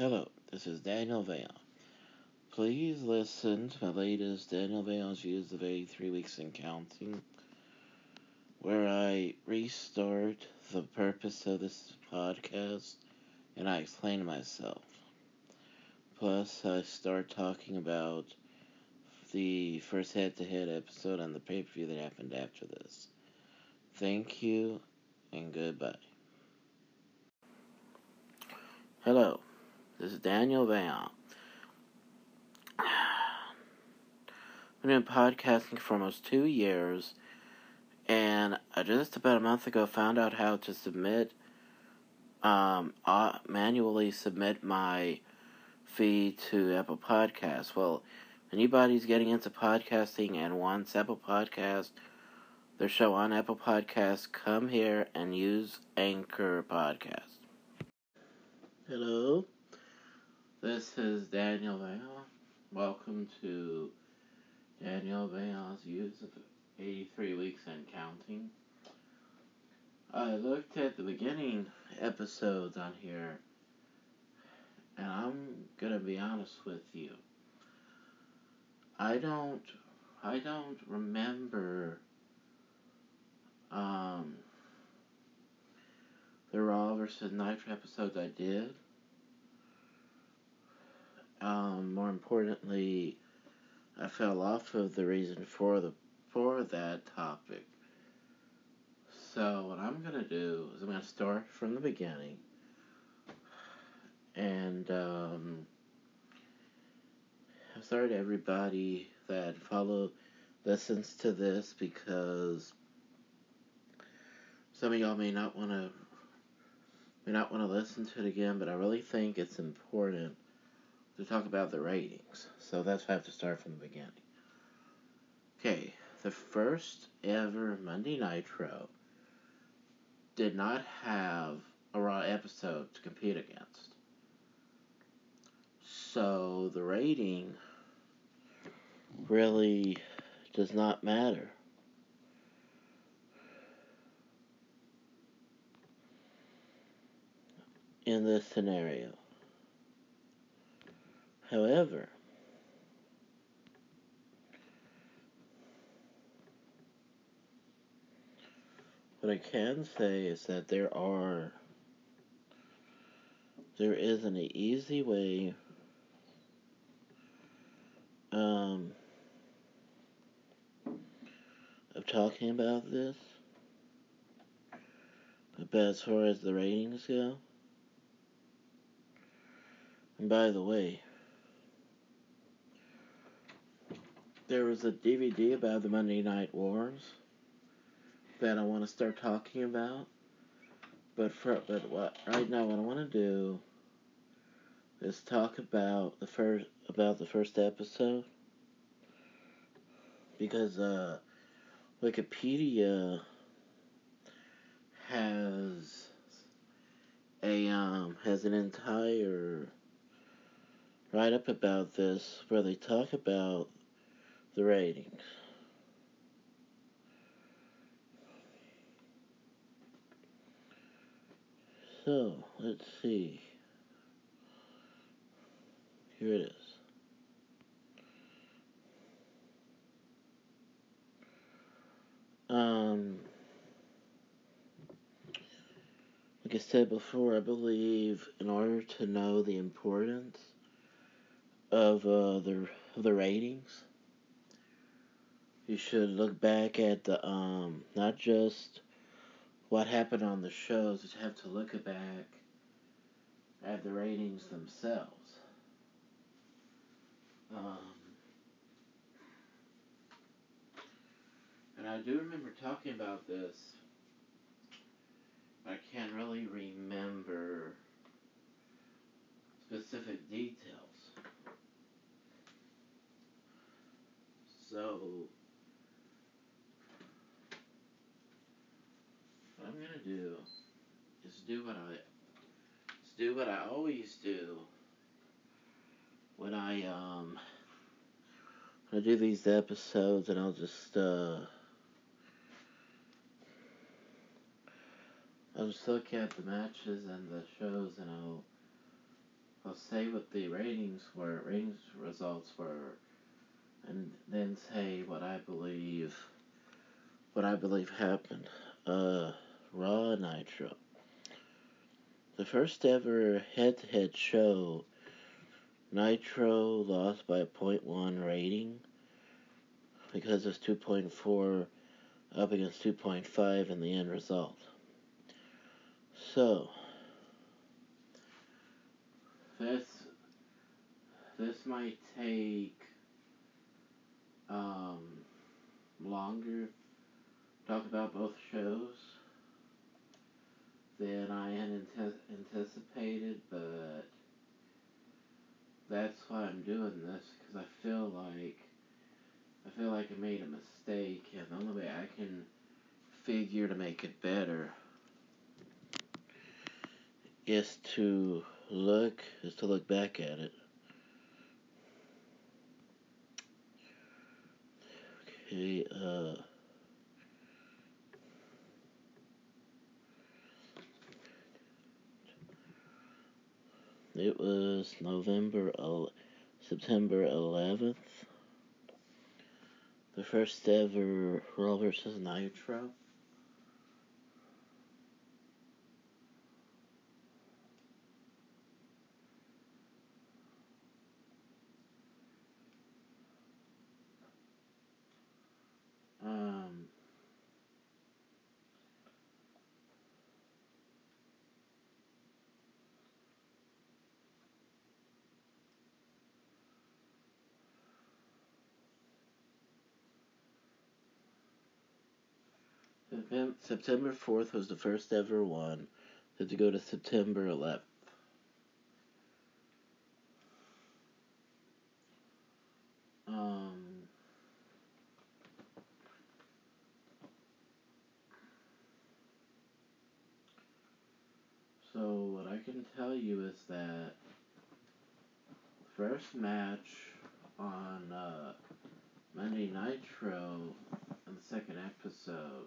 Hello, this is Daniel Vail. Please listen to my latest Daniel Vail's Views of 83 Weeks and Counting, where I restart the purpose of this podcast and I explain myself. Plus, I start talking about the first head to head episode and the pay per view that happened after this. Thank you and goodbye. Hello, this is Daniel Van. I've been podcasting for almost two years, and I just about a month ago found out how to submit, um, uh, manually submit my feed to Apple Podcasts. Well, anybody's getting into podcasting and wants Apple Podcast, their show on Apple Podcasts, come here and use Anchor Podcast. Hello, this is Daniel Vale. Welcome to Daniel Vale's Views of 83 Weeks and Counting. I looked at the beginning episodes on here, and I'm gonna be honest with you. I don't, I don't remember, um, the Raw versus Nitro episodes I did. Um, more importantly, I fell off of the reason for the for that topic. So what I'm gonna do is I'm gonna start from the beginning, and um, I'm sorry to everybody that follow listens to this because some of y'all may not want to may not want to listen to it again, but I really think it's important to talk about the ratings. So that's why I have to start from the beginning. Okay, the first ever Monday Nitro did not have a Raw episode to compete against. So the rating really does not matter. In this scenario. However, what I can say is that there are there isn't an easy way um, of talking about this. But as far as the ratings go, and by the way, there was a DVD about the Monday Night Wars that I want to start talking about. But for but what right now what I want to do is talk about the first about the first episode because uh, Wikipedia has a um has an entire write up about this where they talk about the ratings. So, let's see. Here it is. Um, like I said before, I believe in order to know the importance of uh, the of the ratings, you should look back at the um not just what happened on the shows, you have to look back at the ratings themselves. Um, and I do remember talking about this. I can't really remember Do is do what I is do what I always do when I um when I do these episodes and I'll just uh I'll just look at the matches and the shows and I'll I'll say what the ratings were, ratings results were, and then say what I believe, what I believe happened. Uh, Raw Nitro. The first ever head-to-head show, Nitro lost by a 0.1 rating because it's 2.4 up against 2.5 in the end result. So, this this might take um, longer talk about both shows than I had anticipated, but that's why I'm doing this because I feel like I feel like I made a mistake, and the only way I can figure to make it better is to look is to look back at it. Okay, uh It was November, September 11th. The first ever Raw vs. Nitro. September 4th was the first ever one. Had to go to September 11th. Um, so what I can tell you is that first match on uh, Monday Nitro in the second episode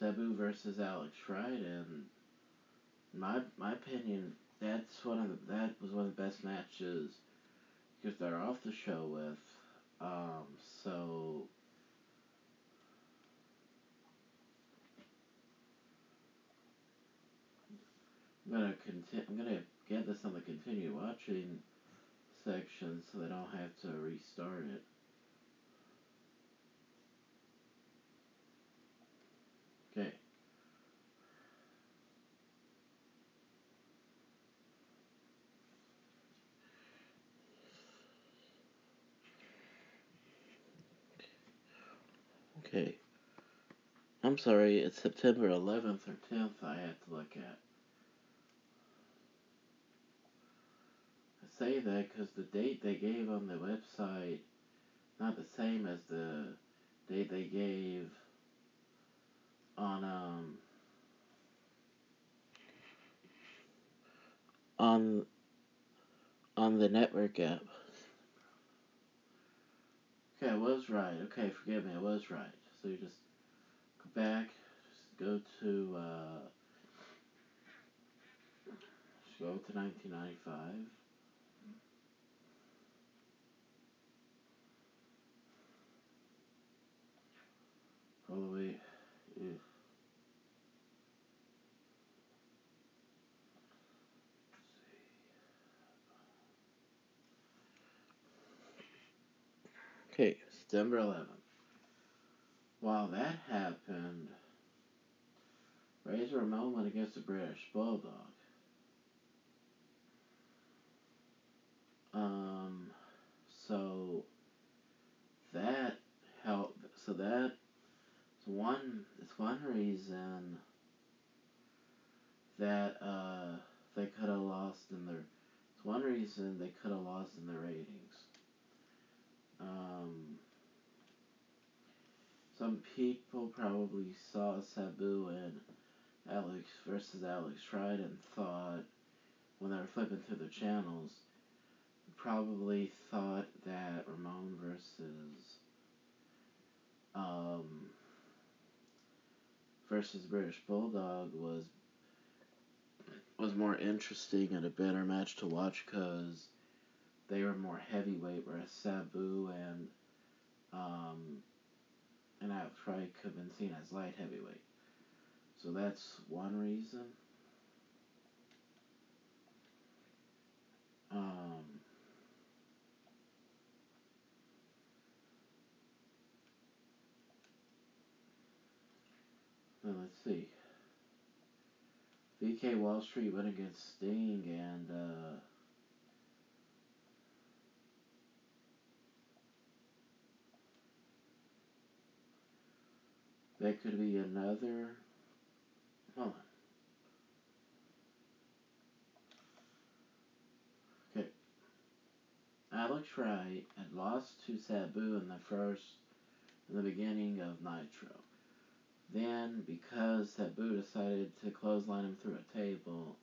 Sabu versus Alex Wright, and my my opinion, that's one of the, that was one of the best matches because they're off the show with. Um, so I'm gonna continue. I'm gonna get this on the continue watching section so they don't have to restart it. Okay. Okay. I'm sorry, it's September 11th or 10th I had to look at. I say that because the date they gave on the website not the same as the date they gave on um on on the network app. Okay, I was right. Okay, forgive me, I was right. So you just back, just go to uh go to nineteen ninety five. All the way. Okay, September 11th. While that happened, Razor Ramon went against the British Bulldog. Um, so that helped. So that's one. It's one reason that uh, they could have lost in their. It's one reason they could have lost in their ratings. Um, some people probably saw Sabu and Alex versus Alex Wright and thought, when they were flipping through the channels, probably thought that Ramon versus um, versus British Bulldog was was more interesting and a better match to watch because they were more heavyweight, whereas Sabu and um, and Alex Wright could have been seen as light heavyweight. So that's one reason. Um, let's see. VK Wall Street went against Sting and uh, that could be another hold on. Okay. Alex Wright had lost to Sabu in the first in the beginning of Nitro. Then, because Sabu decided to clothesline him through a table,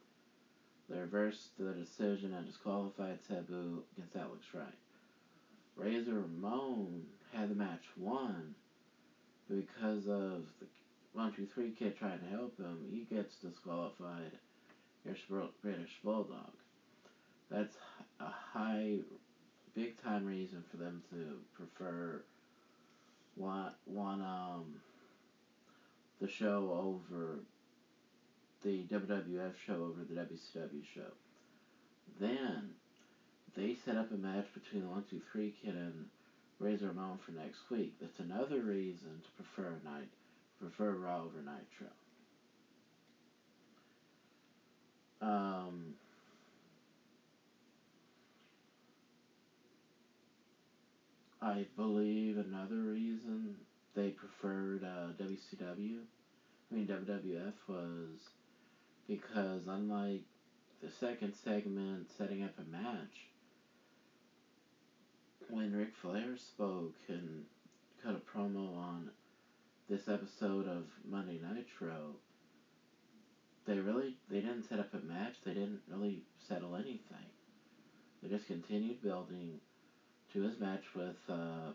they reversed the decision and disqualified Sabu against Alex Wright. Razor Ramon had the match won, because of the two three kid trying to help him, he gets disqualified. Here's British Bulldog. That's a high, big time reason for them to prefer one one um the show over the WWF show over the WCW show. Then they set up a match between the One Two Three Kid and Razor Ramon for next week. That's another reason to prefer a night prefer Raw over Nitro. Um, I believe another reason they preferred uh, WCW, I mean WWF, was because unlike the second segment setting up a match, when Ric Flair spoke and cut a promo on this episode of Monday Nitro, they really they didn't set up a match. They didn't really settle anything. They just continued building to his match with uh,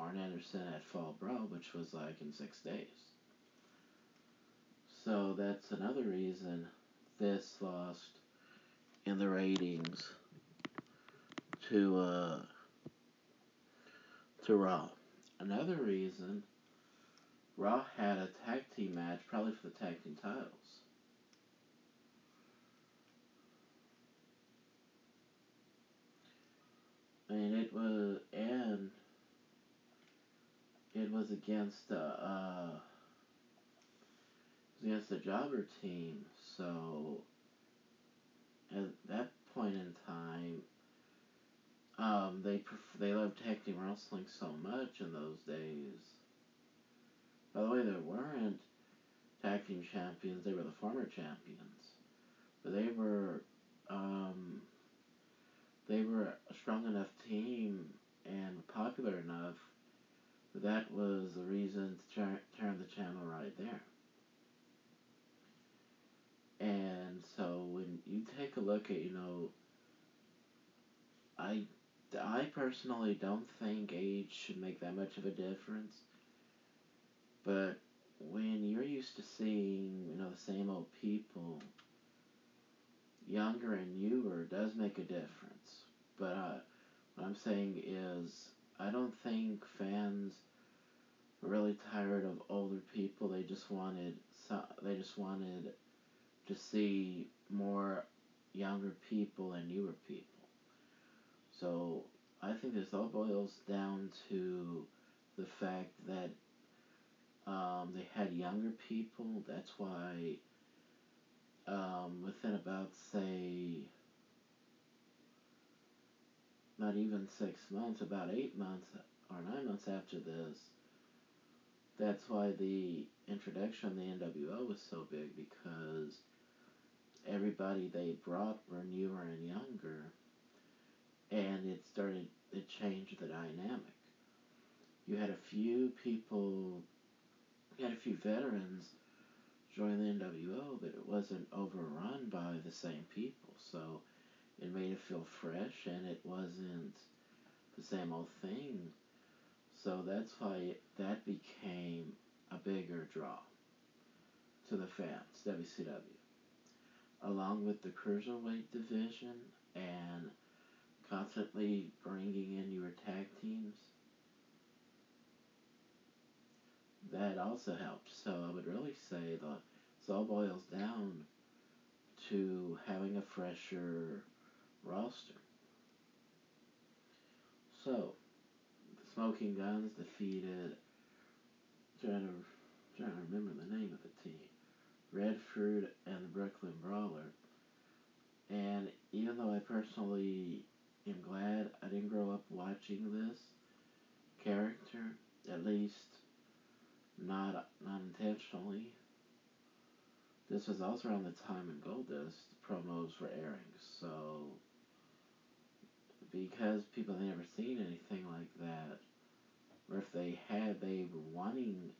Arn Anderson at Fall Brawl, which was like in six days. So that's another reason this lost in the ratings to uh, to Raw. Another reason Raw had a tag team match, probably for the tag team titles. And it was and it was against uh, uh against the jobber team, so at that point in time um, they pref- they loved tag team wrestling so much in those days. By the way, there weren't tag team champions; they were the former champions, but they were um, they were a strong enough team and popular enough that, that was the reason to turn turn the channel right there. And so when you take a look at you know, I I personally don't think age should make that much of a difference. But when you're used to seeing, you know, the same old people, younger and newer does make a difference. But uh, what I'm saying is, I don't think fans were really tired of older people. They just wanted, they just wanted to see more younger people and newer people. So I think this all boils down to the fact that um, they had younger people. That's why um, within about say not even six months, about eight months or nine months after this, that's why the introduction of the NWO was so big because everybody they brought were newer and younger and it started it changed the dynamic. You had a few people you had a few veterans join the NWO, but it wasn't overrun by the same people, so it made it feel fresh and it wasn't the same old thing. So that's why that became a bigger draw to the fans, WCW. along with the cruiserweight division and constantly bringing in your tag teams, that also helps. So I would really say the it all boils down to having a fresher roster. So, the Smoking Gunns defeated. Trying to trying to remember the name of the team. Redford and the Brooklyn Brawler. And even though I personally am glad I didn't grow up watching this character, at least not not intentionally. This was also around the time in Goldust promos were airing, so because people had never seen anything like that, or if they had, they were wanting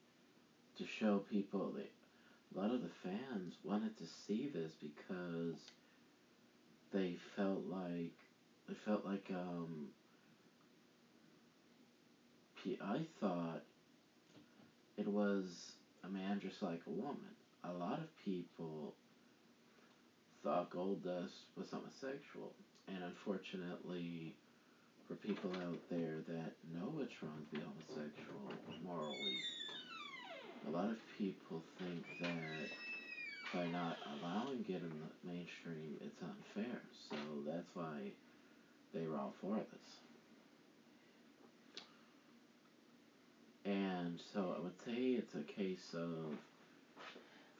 to show people that a lot of the fans wanted to see this because they felt like they felt like um I thought it was a man just like a woman. A lot of people thought Goldust was homosexual, and unfortunately, for people out there that know it's wrong to be homosexual morally, a lot of people think that by not allowing it in the mainstream, it's unfair. So that's why they were all for this. And so I would say it's a case of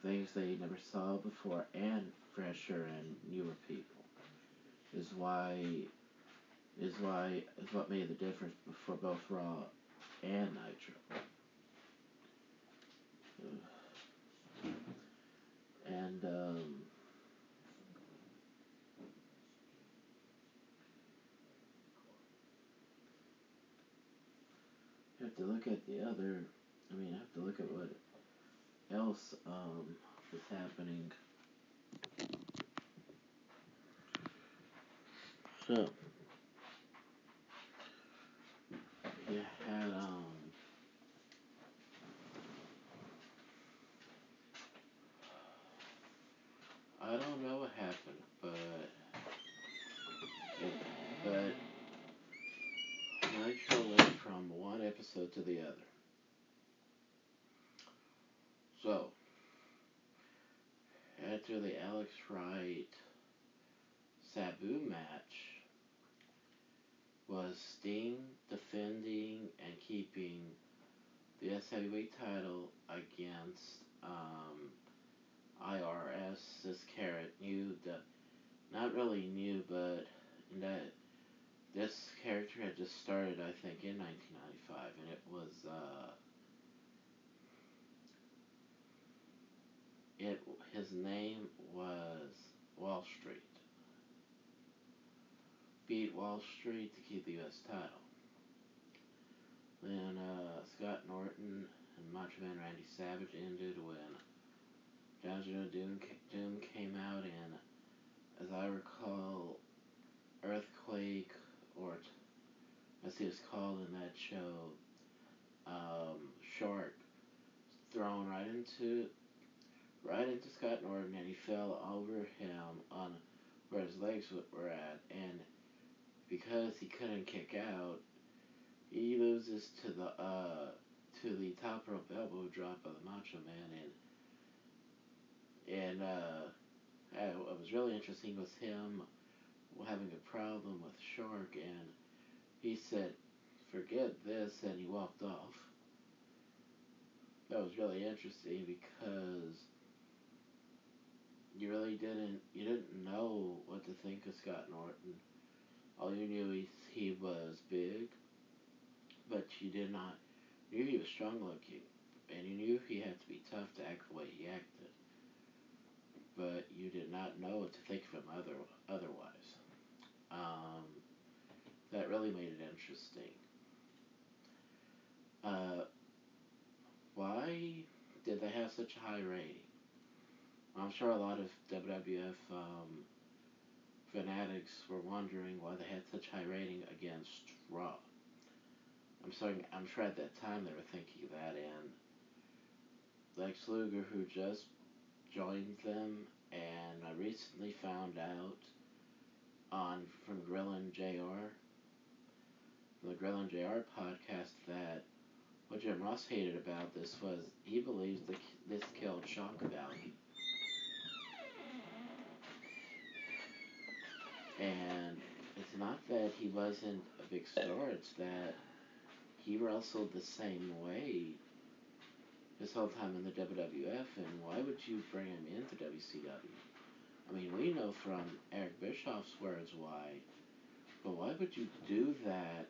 things they never saw before and fresher and newer people is why is why is what made the difference for both Raw and Nitro. And um, you have to look at the other. I mean, I have to look at what else um, was happening So, you had, um, I don't know what happened, episode to the other. So, after the Alex Wright Sabu match, was Sting defending and keeping the S heavyweight title against um, IRS. This carrot knew that, not really new, but that just started, I think, in 1995, and it was uh, it. His name was Wall Street beat Wall Street to keep the U.S. title. Then uh, Scott Norton and Macho Man Randy Savage ended when John John Doom, Doom came out, and as I recall, Earthquake, or as he was called in that show, um, Shark, thrown right into right into Scott Norton, and he fell over him on where his legs were at, and because he couldn't kick out, he loses to the uh, to the top rope elbow drop of the Macho Man, and and uh, what was really interesting was him having a problem with Shark, and he said, "Forget this," and he walked off. That was really interesting because you really didn't you didn't know what to think of Scott Norton all you knew is he was big, but you did not knew he was strong looking, and you knew he had to be tough to act the way he acted. But you did not know what to think of him other otherwise. Um, that really made it interesting. Uh, why did they have such a high rating? I'm sure a lot of WWF um, fanatics were wondering why they had such high rating against Raw. I'm sorry, I'm sure at that time they were thinking that, and Lex Luger, who just joined them and I recently found out on from Grilling JR from the Grilling JR podcast that what Jim Ross hated about this was he believes that this killed shock value. And it's not that he wasn't a big star, it's that he wrestled the same way this whole time in the WWF, and why would you bring him into WCW? I mean, we know from Eric Bischoff's words why, but why would you do that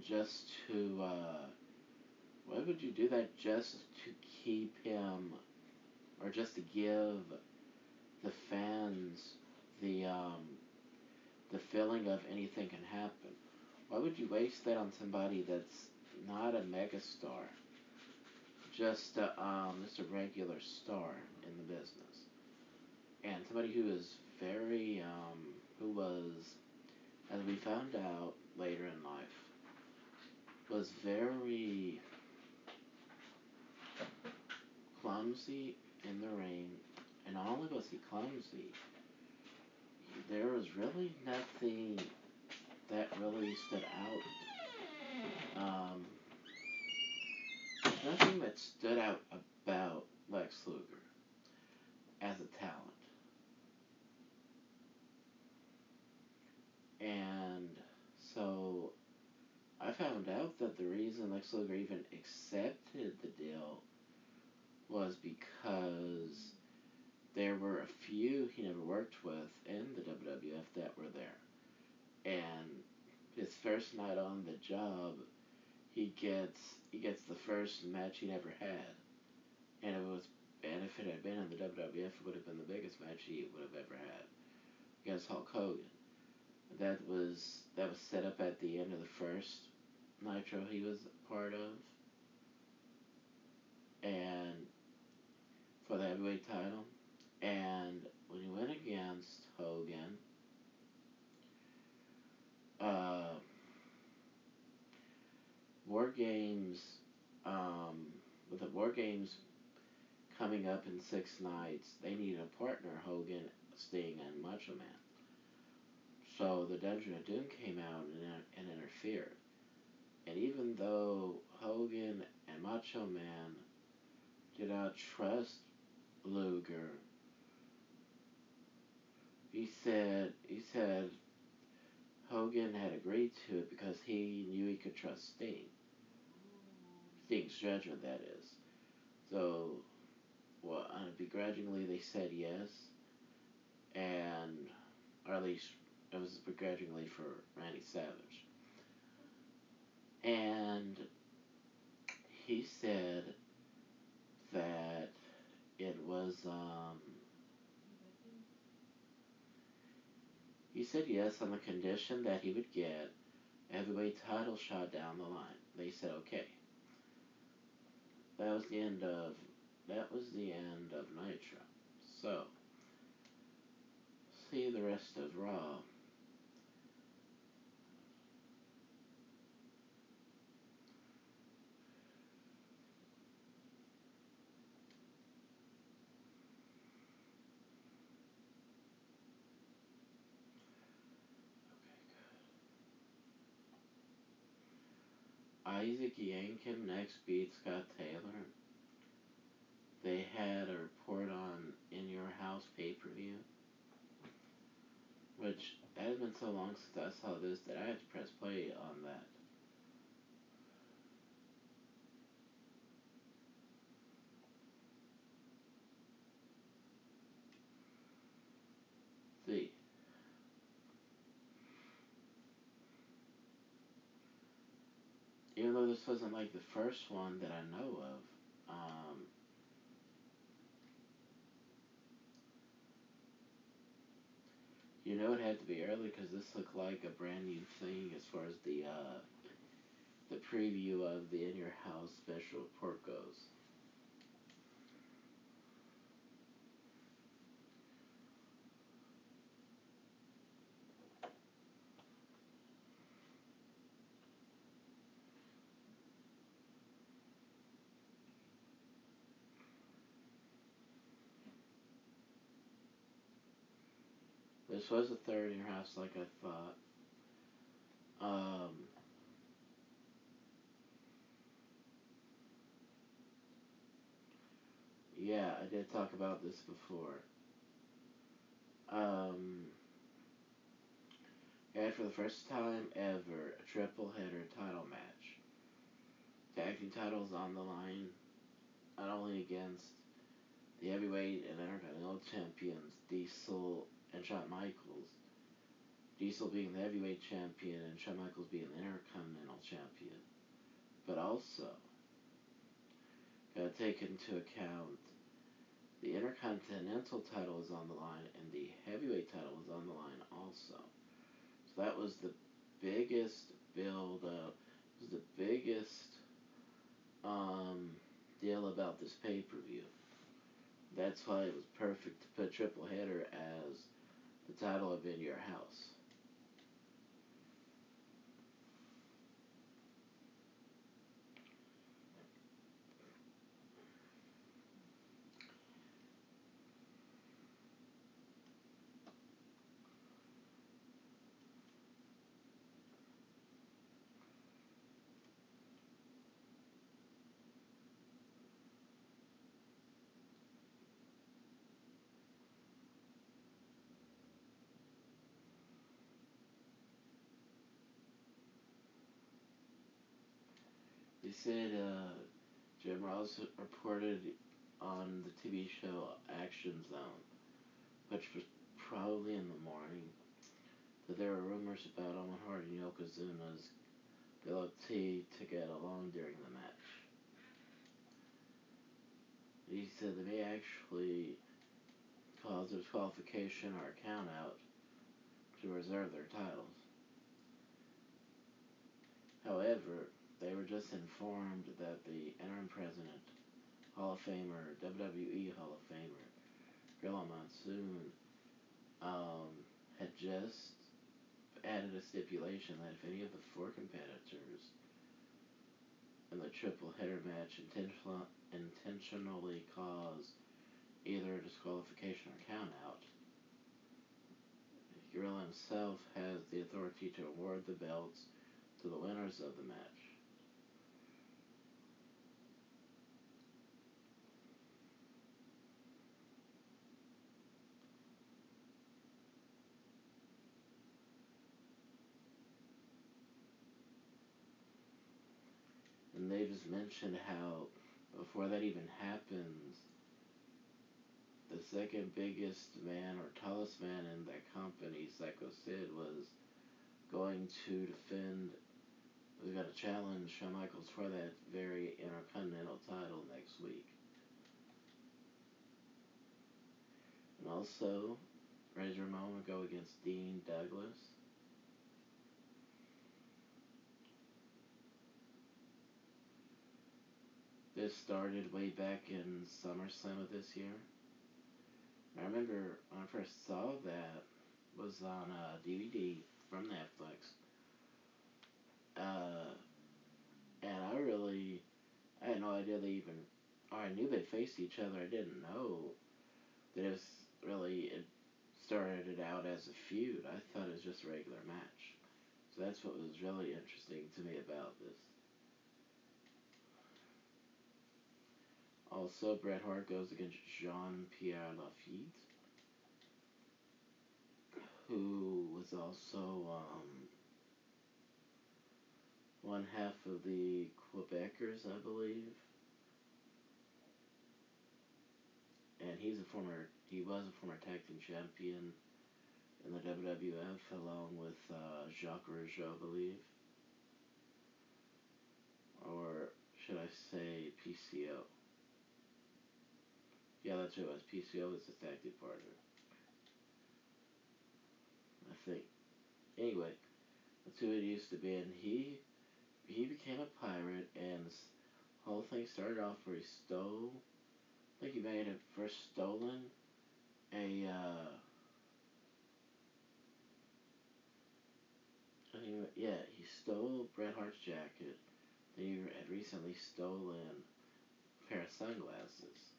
just to, uh, why would you do that just to keep him, or just to give the fans the, um, the feeling of anything can happen? Why would you waste that on somebody that's not a megastar? Just a, um, just a regular star in the business. And somebody who is very, um, who was, as we found out later in life, was very clumsy in the ring. And not only was he clumsy, there was really nothing that really stood out. Um, nothing that stood out about Lex Luger as a talent. And so I found out that the reason Lex Luger even accepted the deal was because there were a few he never worked with in the WWF that were there. And his first night on the job, he gets he gets the first match he never had, and it was and if it had been in the WWF, it would have been the biggest match he would have ever had against Hulk Hogan. That was that was set up at the end of the first Nitro he was part of, and for the heavyweight title, and when he went against Hogan uh, War Games, um, with the War Games coming up in six nights, they needed a partner, Hogan, Sting, and Macho Man. So the Dungeon of Doom came out and, and interfered. And even though Hogan and Macho Man did not trust Luger, he said he said Hogan had agreed to it because he knew he could trust Sting. Sting's judgment, that is. So, well, begrudgingly they said yes, and, or at least it was begrudgingly for Randy Savage. And he said that it was, um, He said yes on the condition that he would get a heavyweight title shot down the line. They said okay. That was the end of that was the end of Nitro. So see the rest of Raw. Isaac Yankem next beat Scott Taylor. They had a report on In Your House pay per view. Which, that has been so long since I saw this that I had to press play on that. See. even though this wasn't like the first one that I know of, um, you know it had to be early because this looked like a brand new thing as far as the uh, the preview of the In Your House special report goes. This was a third in your house, like I thought. Um, yeah, I did talk about this before. Um, and for the first time ever, a triple header title match. Tag team titles on the line, not only against the heavyweight and intercontinental champions Diesel and Shawn Michaels. Diesel being the heavyweight champion and Shawn Michaels being the intercontinental champion. But also, gotta take into account the intercontinental title is on the line and the heavyweight title is on the line also. So that was the biggest build up, was the biggest um, deal about this pay per view. That's why it was perfect to put triple header as the title of In Your House. They said uh, Jim Ross reported on the TV show Action Zone, which was probably in the morning, that there were rumors about Owen Hart and Yokozuna's ability to get along during the match. He said they may actually cause a disqualification or a count out to reserve their titles. However, they were just informed that the interim president, Hall of Famer, WWE Hall of Famer, Gorilla Monsoon, um, had just added a stipulation that if any of the four competitors in the triple header match intentional, intentionally cause either a disqualification or count out, Gorilla himself has the authority to award the belts to the winners of the match. And they just mentioned how before that even happens, the second biggest man or tallest man in that company, Psycho Sid, was going to defend, was going to challenge Shawn Michaels for that very Intercontinental title next week. And also, Razor Ramon would go against Dean Douglas. This started way back in SummerSlam of this year. I remember when I first saw that was on a DVD from Netflix. Uh, and I really, I had no idea they even, or I knew they faced each other. I didn't know that it was really, it started it out as a feud. I thought it was just a regular match. So that's what was really interesting to me about this. Also, Bret Hart goes against Jean Pierre Lafitte, who was also um, one half of the Quebecers, I believe. And he's a former, he was a former tag team champion in the WWF along with uh, Jacques Rougeau, I believe. Or should I say PCO? Yeah, that's who it was. PCO was his tag team partner. I think. Anyway, that's who it used to be, and he he became a pirate, and this whole thing started off where he stole. I think he may have first stolen a. Uh, yeah, he stole Bret Hart's jacket. Then he had recently stolen a pair of sunglasses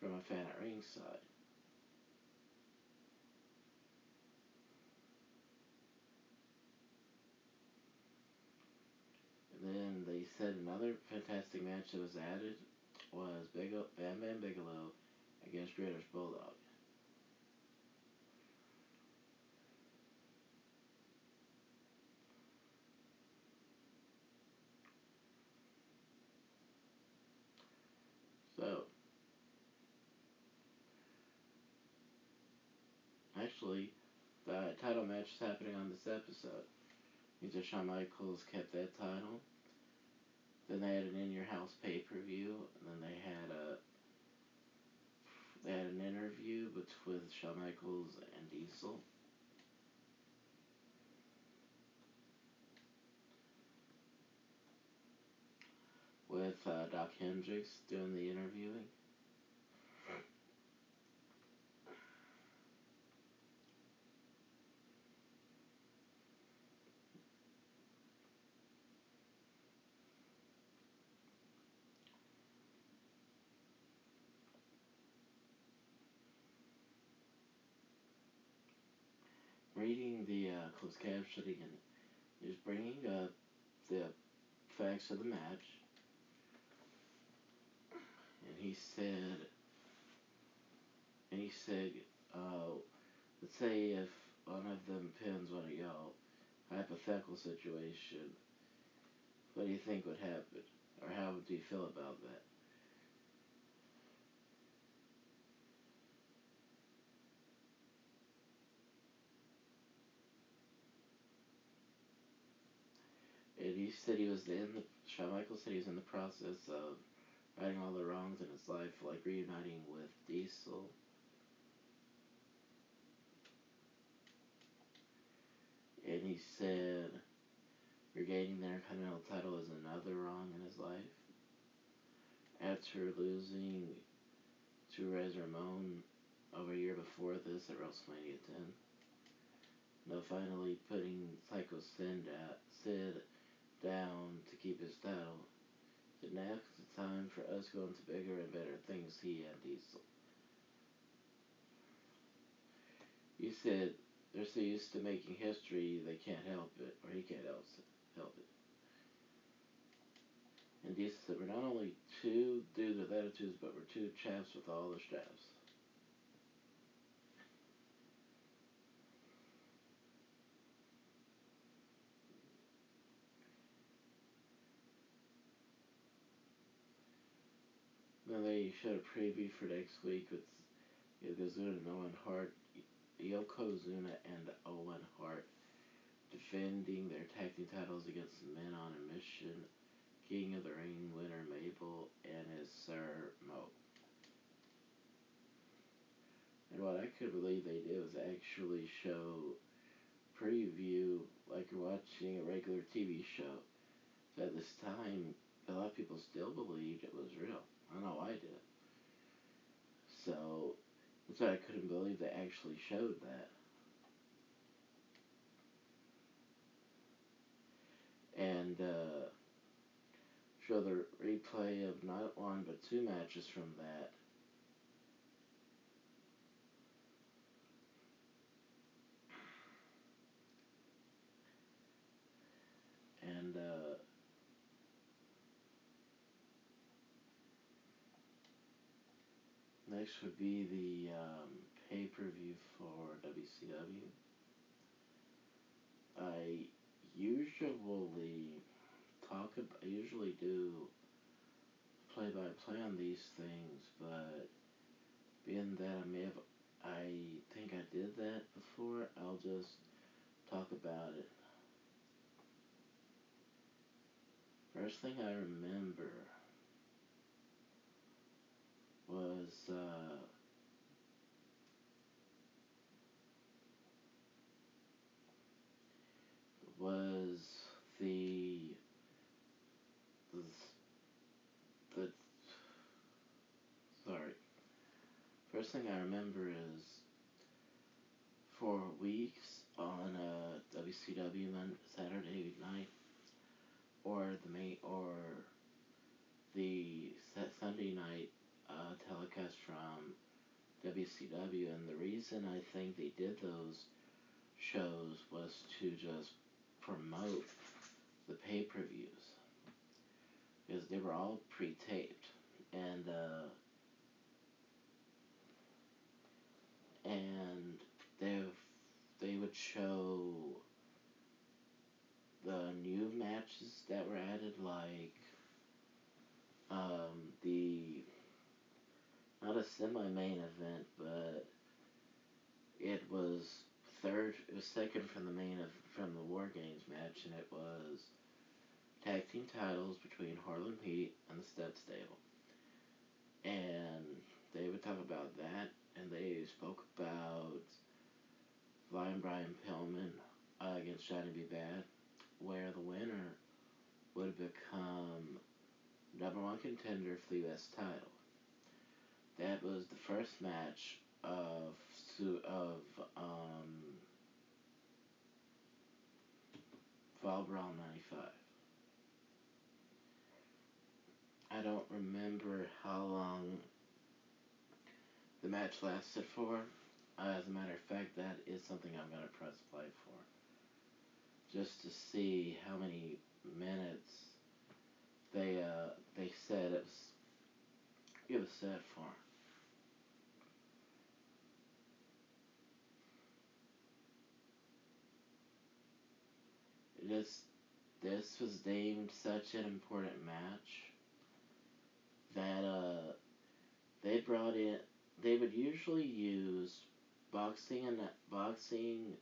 from a fan at ringside. And then they said another fantastic match that was added was Big Bam Bam Bigelow against British Bulldog. Match is happening on this episode. That Shawn Michaels kept that title. Then they had an In Your House pay per view, and then they had a they had an interview between Shawn Michaels and Diesel. With uh, Doc Hendrix doing the interviewing. Reading the uh, closed captioning and is bringing up the facts of the match. And he said, and he said, uh, let's say if one of them pins one of y'all, hypothetical situation, what do you think would happen? Or how do you feel about that? And he said he was in the Shawn Michaels said he was in the process of righting all the wrongs in his life, like reuniting with Diesel. And he said regaining the Intercontinental title is another wrong in his life. After losing to Razor Ramon over a year before this at WrestleMania 10. Now finally putting Psycho Sid, Sid down to keep his title. So now it's time for us going to bigger and better things, he and Diesel. You said they're so used to making history they can't help it, or he can't help it. Help it. And Diesel said, we're not only two dudes with attitudes, but we're two chaps with all the straps. They showed a preview for next week with Yokozuna and Owen Hart. Yokozuna and Owen Hart defending their tag team titles against Men on a Mission, King of the Ring winner Mabel, and his Sir Mo. And what I could believe they did was actually show preview like you're watching a regular TV show. So at this time, a lot of people still believed it was real. I know I did. So why I couldn't believe they actually showed that. And uh, show the replay of not one but two matches from that. And uh, Next would be the um, pay per view for WCW. I usually talk. About, I usually do play by play on these things, but being that I may have, I think I did that before. I'll just talk about it. First thing I remember was uh, was the the, the sorry. First thing I remember is for weeks on a WCW on Saturday night, or the May or the Sunday night uh, telecast from WCW, and the reason I think they did those shows was to just promote the pay per views. because they were all pre-taped, and uh, and they they would show the new matches that were added, like um, the not a semi-main event, but it was third. It was second from the main of from the War Games match, and it was tag team titles between Harlem Heat and the Stud Stable. And they would talk about that, and they spoke about Flying Brian Pillman uh, against Johnny B. Bad, where the winner would become number one contender for the U.S. title. That was the first match of of um, Fall Brawl '95. I don't remember how long the match lasted for. Uh, as a matter of fact, that is something I'm going to press play for. Just to see how many minutes they uh, they said it was it was set for. This this was deemed such an important match that uh, they brought in. They would usually use boxing and boxing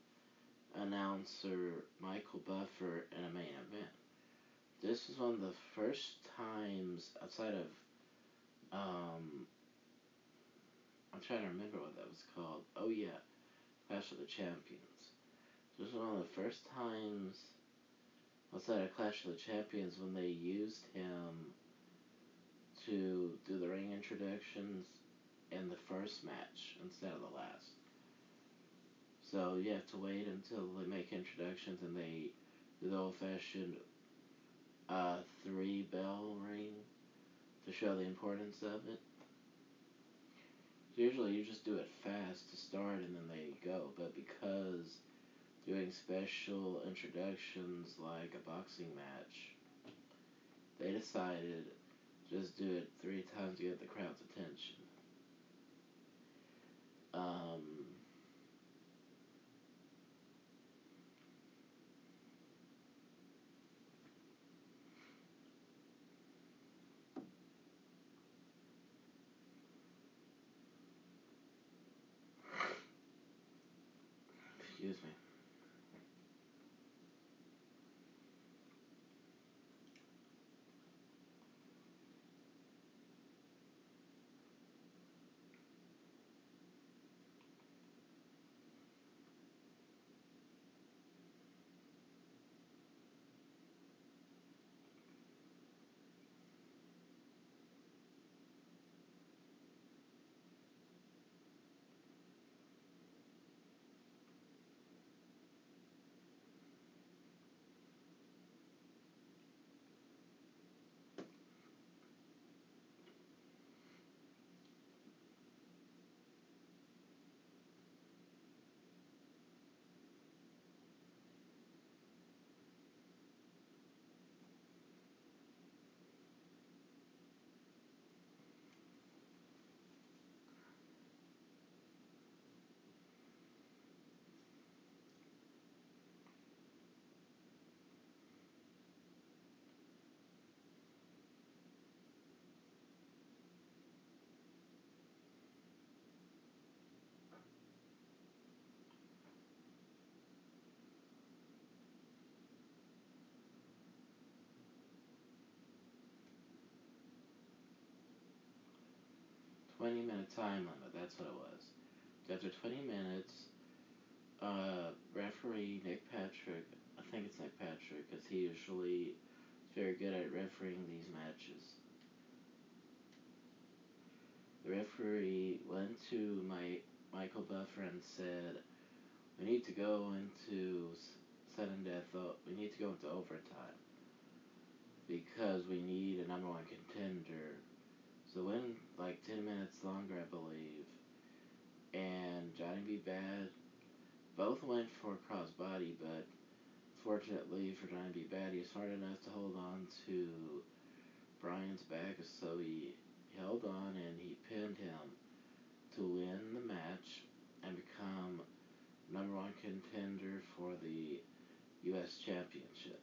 announcer Michael Buffer in a main event. This was one of the first times outside of um, I'm trying to remember what that was called. Oh yeah, Clash of the Champions. This was one of the first times outside of Clash of the Champions when they used him to do the ring introductions in the first match instead of the last. So you have to wait until they make introductions and they do the old fashioned uh, three bell ring to show the importance of it. Usually you just do it fast to start and then they go, but because doing special introductions like a boxing match, they decided just do it three times to get the crowd's attention. Um, 20 minute time limit. That's what it was. After 20 minutes, uh, referee Nick Patrick, I think it's Nick Patrick, because he usually is very good at refereeing these matches. The referee went to my Michael Buffer and said, "We need to go into sudden death. We need to go into overtime because we need a number one contender so went like ten minutes longer, I believe, and Johnny B. Bad both went for a crossbody, but fortunately for Johnny B. Bad, he was smart enough to hold on to Brian's back, so he held on and he pinned him to win the match and become number one contender for the U.S. Championship.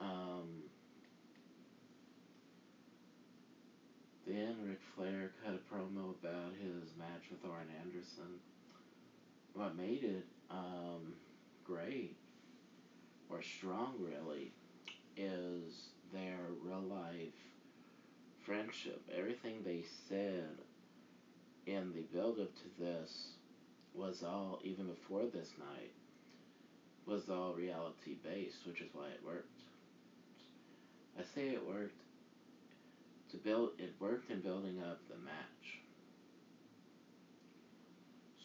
Um, then Ric Flair cut a promo about his match with Arn Anderson. What made it um, great or strong, really, is their real life friendship. Everything they said in the build up to this was all, even before this night, was all reality based, which is why it worked. I say it worked to build, it worked in building up the match.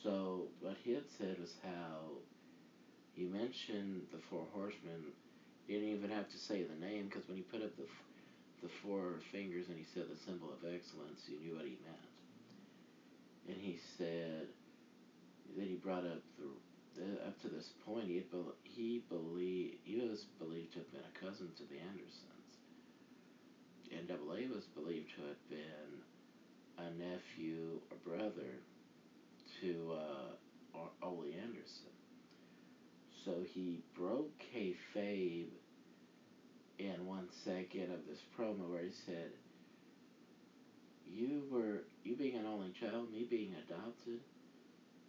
So, what he had said was how he mentioned the Four Horsemen. He didn't even have to say the name because when he put up the the four fingers and he said the symbol of excellence, you knew what he meant. And he said that he brought up the, the up to this point he had, he believed he was believed to have been a cousin to the Andersons. And Double was believed to have been a nephew or brother to uh, Anderson. So he broke kayfabe in one second of this promo where he said, "You were you being an only child, me being adopted,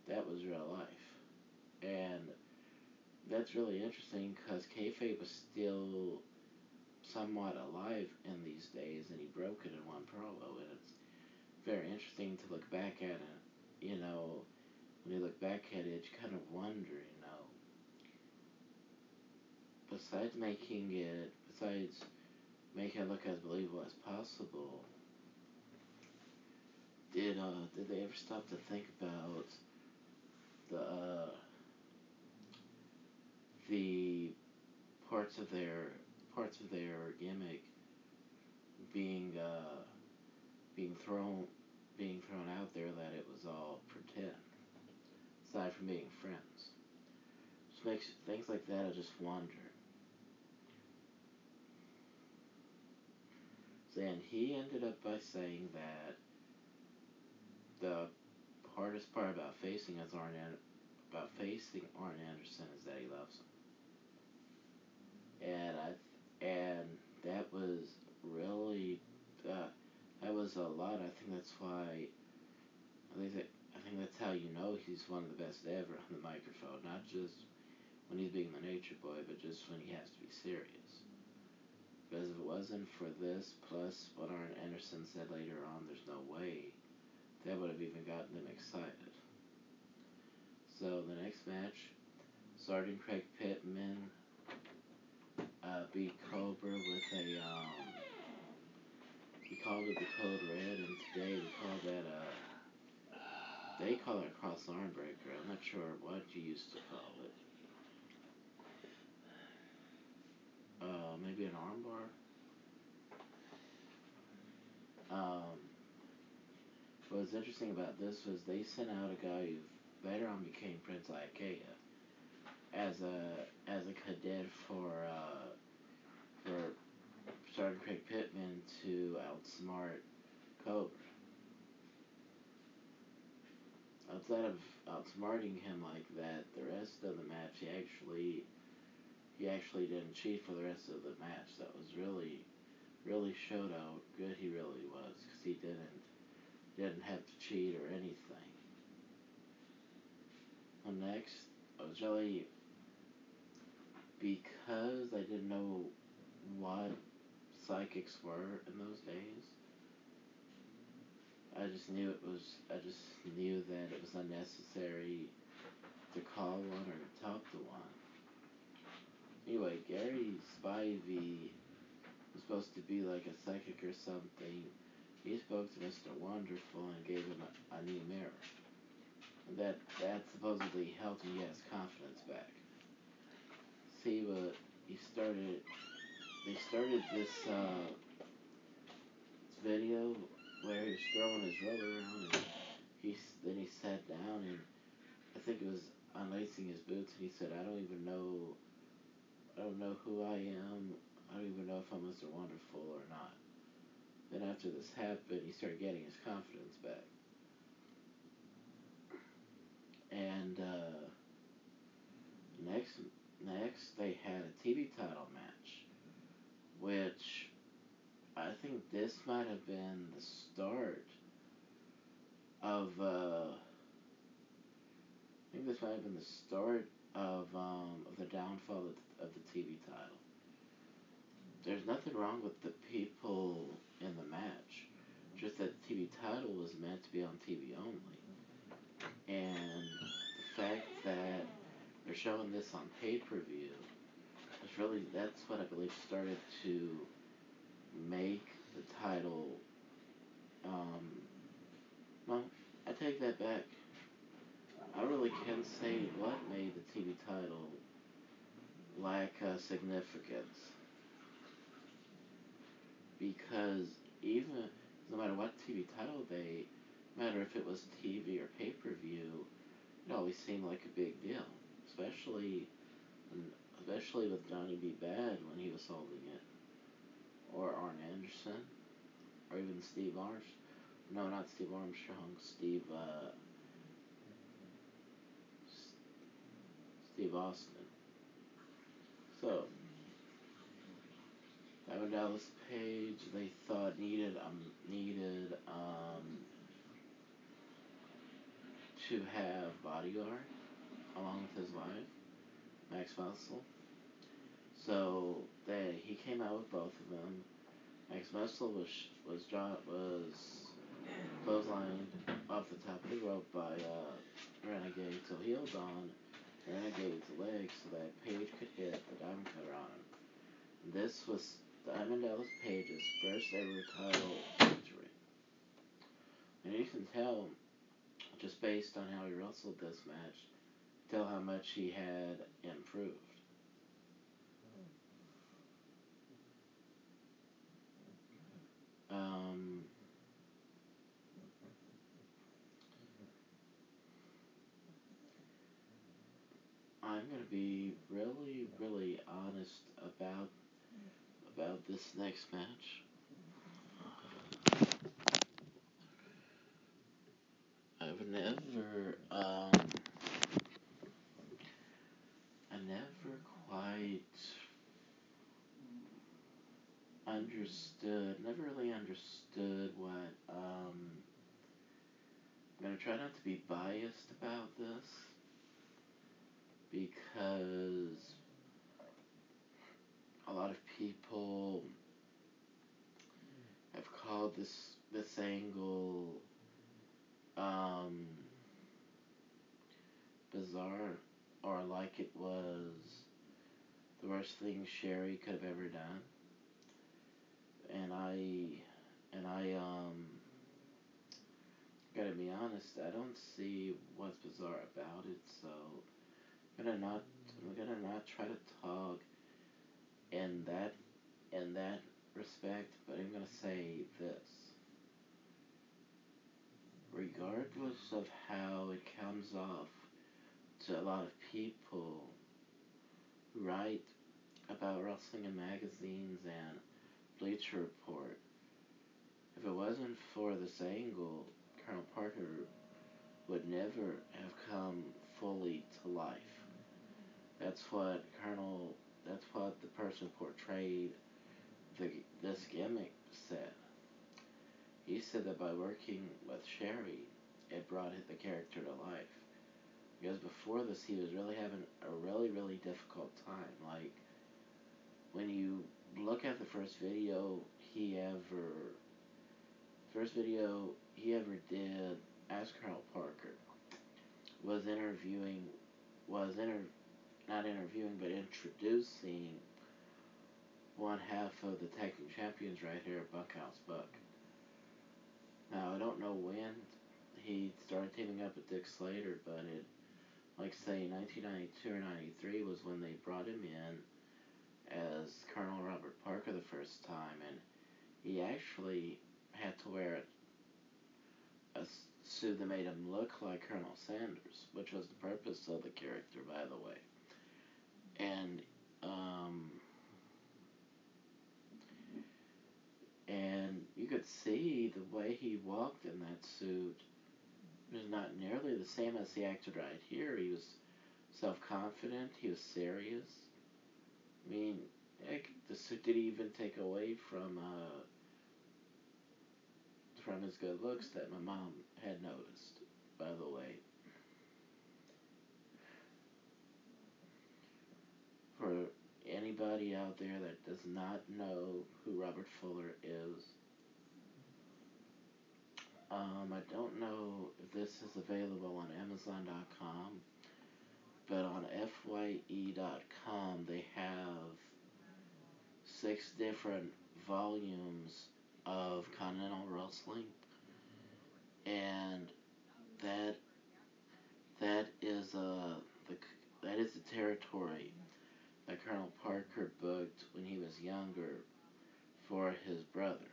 that was real life," and that's really interesting because kayfabe was still somewhat alive in these days, and he broke it in one promo, and it's very interesting to look back at it. You know, when you look back at it, you kind of wonder, you know, besides making it besides making it look as believable as possible, did uh did they ever stop to think about the uh, the parts of their parts of their gimmick being uh, being thrown being thrown out there that it was all pretend, aside from being friends. Just makes things like that. I just wonder. And he ended up by saying that the hardest part about facing as Arn about facing Arn Anderson is that he loves him. And I and that was really uh, that was a lot. I think that's why I think that, I think that's how you know he's one of the best ever on the microphone. Not just when he's being the nature boy, but just when he has to be serious. Because if it wasn't for this, plus what Arn Anderson said later on, there's no way that would have even gotten them excited. So the next match, Sergeant Craig Pittman uh, beat Cobra with a, um, we called it the Code Red, and today we call that a, they call it a cross arm breaker. I'm not sure what you used to call it. uh, maybe an armbar. Um, what was interesting about this was they sent out a guy who later on became Prince Iaukea as a as a cadet for uh, for Sergeant Craig Pittman to outsmart Cobra. Outside of outsmarting him like that, the rest of the match he actually he actually didn't cheat for the rest of the match. That was really, really showed how good he really was because he didn't didn't have to cheat or anything. And next, I was really because I didn't know what psychics were in those days. I just knew it was. I just knew that it was unnecessary to call one or to talk to one. Anyway, Gary Spivey was supposed to be like a psychic or something. He spoke to Mr. Wonderful and gave him a, a new mirror. And that that supposedly helped him get his confidence back. See, but he started. They started this uh, video where he was throwing his rubber around, and he then he sat down and I think it was unlacing his boots, and he said, "I don't even know I don't know who I am. I don't even know if I'm Mr. Wonderful or not. Then after this happened, he started getting his confidence back. And uh, next, next they had a TV title match, which I think this might have been the start of. Uh, I think this might have been the start of um, of the downfall of, of the TV title. There's nothing wrong with the people in the match, just that the TV title was meant to be on TV only, and the fact that they're showing this on pay per view, really that's what I believe started to make the title. Um, well, I take that back. I really can't say what made the TV title lack uh, significance. Because even, no matter what TV title they, no matter if it was TV or pay per view, it always seemed like a big deal. Especially, especially with Johnny B. Bad when he was holding it. Or Arn Anderson. Or even Steve Armstrong. No, not Steve Armstrong. Steve, uh, Steve Austin. So, Diamond Dallas Page, they thought needed um needed um to have bodyguard along with his wife, Max Muscle. So they he came out with both of them. Max Muscle was was John was clotheslined off the top of the rope by uh, Renegade till healed on Renegade's legs so that Page could hit the Diamond Cutter on him. This was Diamond Dallas Page's first ever title victory. And you can tell, just based on how he wrestled this match, tell how much he had improved. Um, I'm gonna be really, really honest about about this next match. I've never, um, I never quite understood, never really understood what, um, I'm gonna try not to be biased about this because a lot of people have called this this angle um, bizarre or like it was the worst thing Sherri could have ever done. And I and I um gotta be honest, I don't see what's bizarre about it, so gonna not I'm gonna not try to talk in that in that respect, but I'm gonna say this. Regardless of how it comes off to a lot of people who write about wrestling in magazines and Bleacher Report, if it wasn't for this angle, Colonel Parker would never have come fully to life. That's what Colonel that's what the person portrayed the, this gimmick said. He said that by working with Sherri, it brought the character to life. Because before this, he was really having a really, really difficult time. Like, when you look at the first video he ever, first video he ever did as Colonel Parker, was interviewing, was inter, not interviewing, but introducing one half of the tag team champions right here, Bunkhouse Buck. Now I don't know when he started teaming up with Dick Slater, but it, like say 1992 or 93 was when they brought him in as Colonel Robert Parker the first time, and he actually had to wear a suit that made him look like Colonel Sanders, which was the purpose of the character, by the way and um, and you could see the way he walked in that suit was not nearly the same as he acted right here. He was self confident. He was serious. I mean, it, the suit didn't even take away from uh, from his good looks that my mom had noticed. By the way, For anybody out there that does not know who Robert Fuller is, um, I don't know if this is available on Amazon.com, but on FYE.com they have six different volumes of Continental Wrestling, and that that is uh the that is the territory that Colonel Parker booked when he was younger for his brother.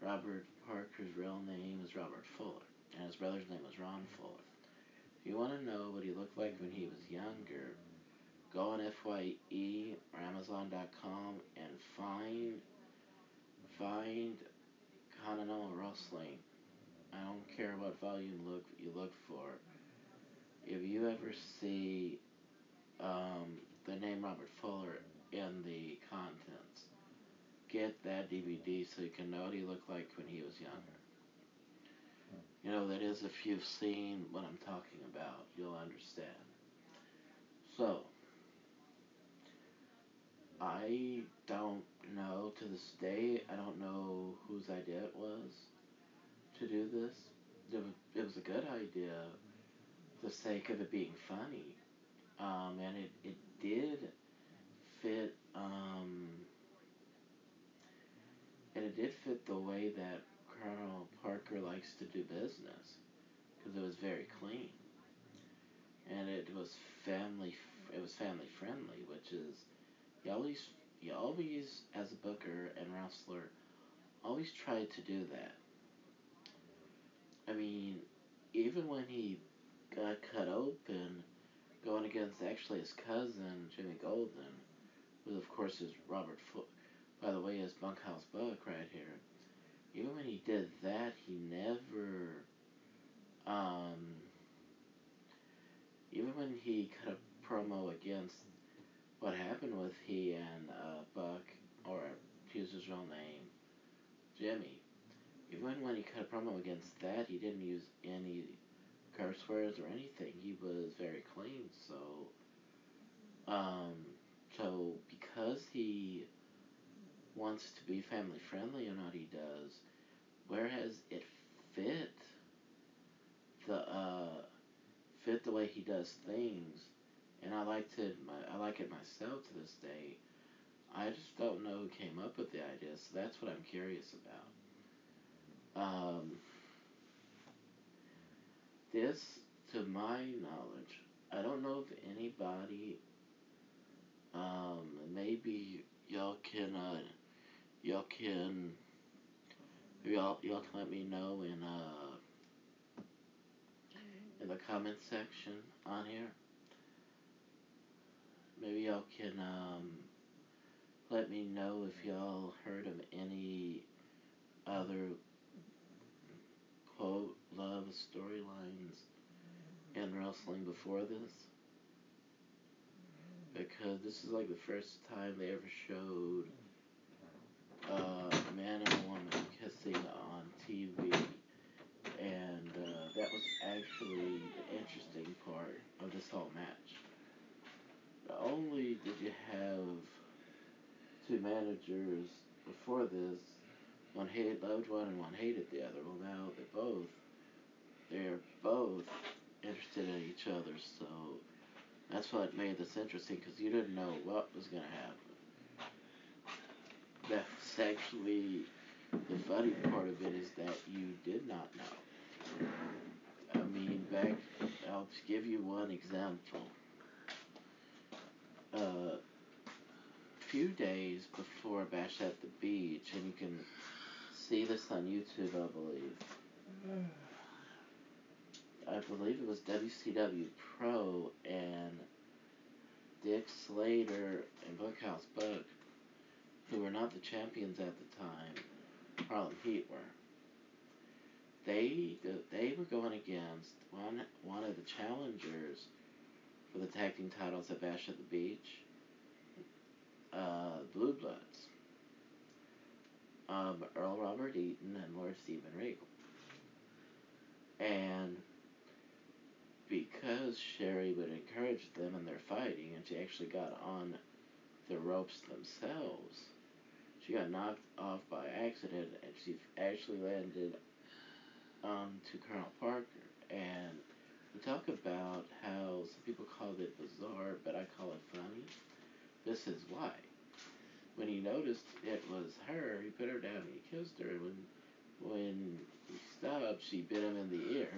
Robert Parker's real name is Robert Fuller, and his brother's name was Ron Fuller. If you want to know what he looked like when he was younger, go on FYE or Amazon.com and find find Continental Wrestling. I don't care what volume look you look for. If you ever see um, the name Robert Fuller in the contents, get that DVD so you can know what he looked like when he was younger. You know, that is, if you've seen what I'm talking about, you'll understand. So, I don't know to this day, I don't know whose idea it was to do this. It was, a good idea for the sake of it being funny. Um, and it, it did fit, um, and it did fit the way that Colonel Parker likes to do business because it was very clean. And it was family, it was family friendly, which is you always, you always, as a booker and wrestler, always try to do that. I mean, even when he got cut open, going against actually his cousin Jimmy Golden, who of course is Robert. Fo- by the way, is Bunkhouse Buck right here. Even when he did that, he never. Um, even when he cut a promo against what happened with he and uh, Buck, or to use his real name, Jimmy, even when he cut a promo against that, he didn't use any curse words or anything. He was very clean. So, um, so because he wants to be family friendly in what he does, whereas it fit the uh, fit the way he does things, and I liked it. I like it myself to this day. I just don't know who came up with the idea, so that's what I'm curious about. Um, this, to my knowledge, I don't know if anybody, um, maybe y'all can, uh, y'all can, y'all, y'all can let me know in, uh, in the comment section on here. Maybe y'all can, um, let me know if y'all heard of any other quote love storylines in wrestling before this. Because this is like the first time they ever showed uh, a man and a woman kissing on TV. And uh, that was actually the interesting part of this whole match. Not only did you have two managers before this, one hated loved one and one hated the other. Well, now they both they're both interested in each other, so that's what made this interesting because you didn't know what was gonna happen. That's actually the funny part of it is that you did not know. I mean, back. I'll give you one example. Uh, few days before Bash at the Beach, and you can see this on YouTube, I believe. I believe it was WCW Pro and Dick Slater and Bunkhouse Buck, who were not the champions at the time, Harlem Heat were. they they were going against one one of the challengers for the tag team titles at Bash at the Beach, uh, Blue Bloods, um, Earl Robert Eaton and Lord Stephen Regal, and because Sherri would encourage them in their fighting, and she actually got on the ropes themselves. She got knocked off by accident, and she actually landed onto Colonel Parker. And we talk about how some people called it bizarre, but I call it funny. This is why. When he noticed it was her, he put her down and he kissed her. And when when he stopped, she bit him in the ear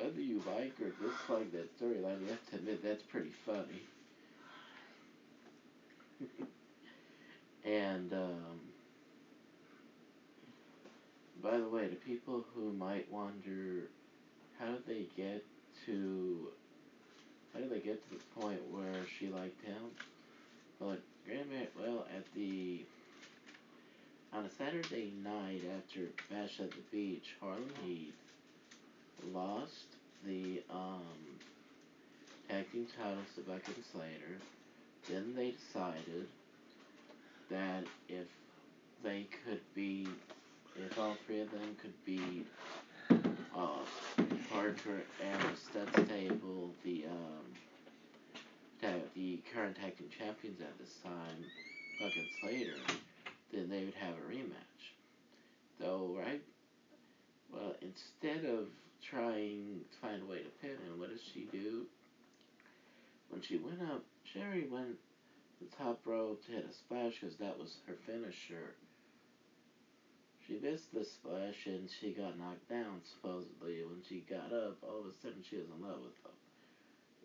whether you like or dislike that storyline, you have to admit that's pretty funny. and um, by the way, to people who might wonder, how did they get to how did they get to the point where she liked him? Well, Graham, well, at the on a Saturday night after Bash at the Beach, Harlem Heat lost the um, tag team titles to Beckett and Slater. Then they decided that if they could be, if all three of them could be uh, Parker and Stud Stable, the um, tag, the current tag team champions at this time, Buck and Slater, then they would have a rematch. Though, right? Well, instead of trying to find a way to pin him. What does she do? When she went up, Sherri went the top rope to hit a splash because that was her finisher. She missed the splash and she got knocked down, supposedly. When she got up, all of a sudden she was in love with him.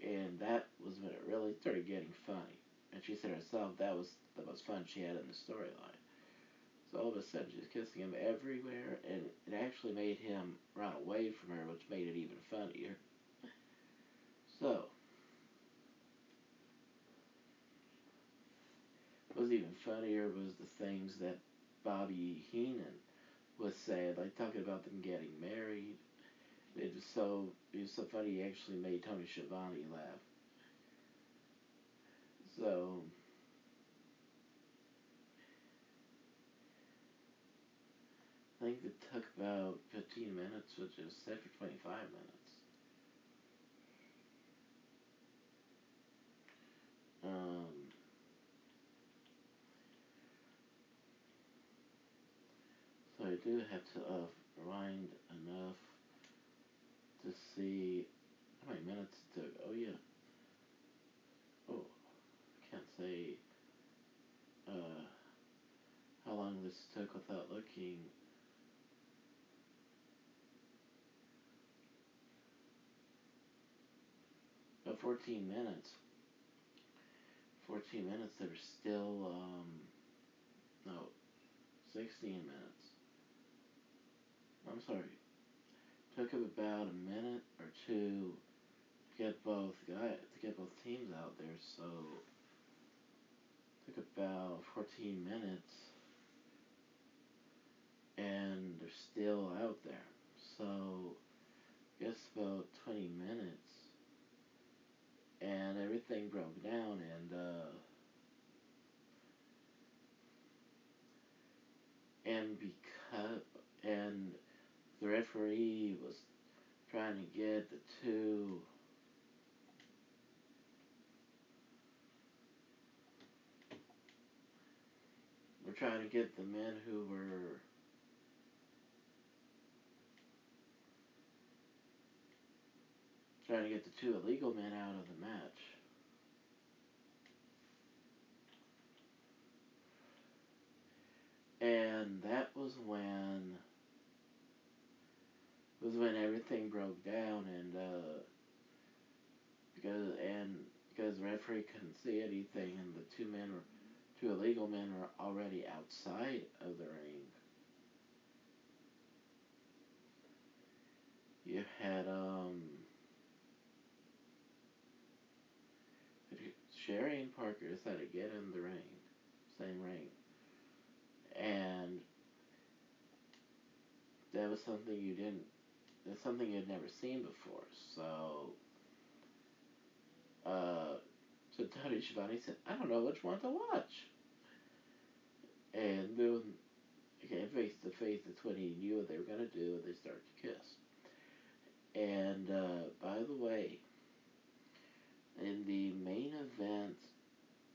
And that was when it really started getting funny. And she said herself that was the most fun she had in the storyline. So all of a sudden she's kissing him everywhere, and it actually made him run away from her, which made it even funnier. So, what was even funnier was the things that Bobby Heenan was saying, like talking about them getting married. It was so it was so funny. He actually made Tony Schiavone laugh. So I think it took about 15 minutes, which is set for 25 minutes. Um, so I do have to uh, rewind enough to see how many minutes it took. Oh yeah. Oh, I can't say uh, how long this took without looking. About 14 minutes. 14 minutes, there were still, um, no, 16 minutes. I'm sorry. Took him about a minute or two to get both guys, to get both teams out there, so took about 14 minutes and they're still out there. So, I guess about 20 minutes and everything broke down and uh and because and the referee was trying to get the two we're trying to get the men who were trying to get the two illegal men out of the match. And that was when was when everything broke down and uh because and because the referee couldn't see anything and the two men were two illegal men were already outside of the ring. You had um Sherri and Parker decided to get in the ring, same ring, and that was something you didn't. That's something you'd never seen before. So, uh, so Tony Schiavone said, "I don't know which one to watch." And then, okay, face to face, that's when he knew what they were gonna do, and they started to kiss. And uh, by the way, in the main event,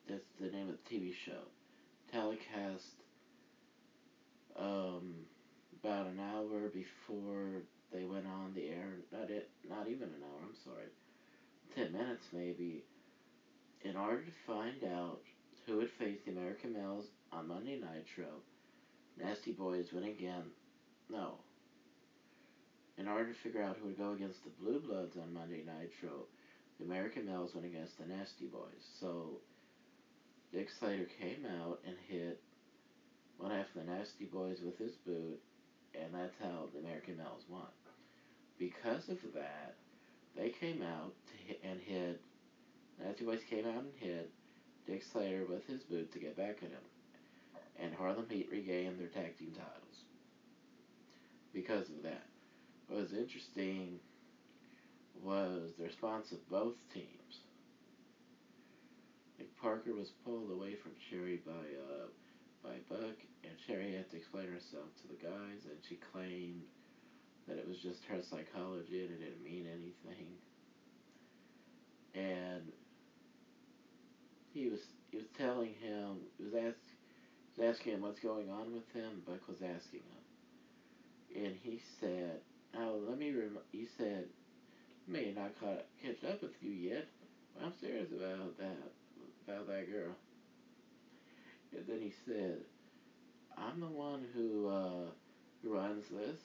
that's the name of the TV show, telecast um, about an hour before they went on the air. Not it, not even an hour. I'm sorry, ten minutes maybe. In order to find out who would face the American Males on Monday Nitro, Nasty Boys win again. No. In order to figure out who would go against the Blue Bloods on Monday Nitro, the American Males went against the Nasty Boys. So Dick Slater came out and hit one half of the Nasty Boys with his boot, and that's how the American Males won. Because of that, they came out hit and hit. Nasty Boys came out and hit Dick Slater with his boot to get back at him, and Harlem Heat regained their tag team titles. Because of that, what was interesting was the response of both teams. Parker was pulled away from Sherri by uh, by Buck, and Sherri had to explain herself to the guys, and she claimed that it was just her psychology and it didn't mean anything. And he was he was telling him he was ask, he was asking him what's going on with him. Buck was asking him, and he said, "Now let me rem-, he said, may not caught, catch up with you yet. I'm serious about that about that girl." And then he said, I'm the one who, uh, runs this.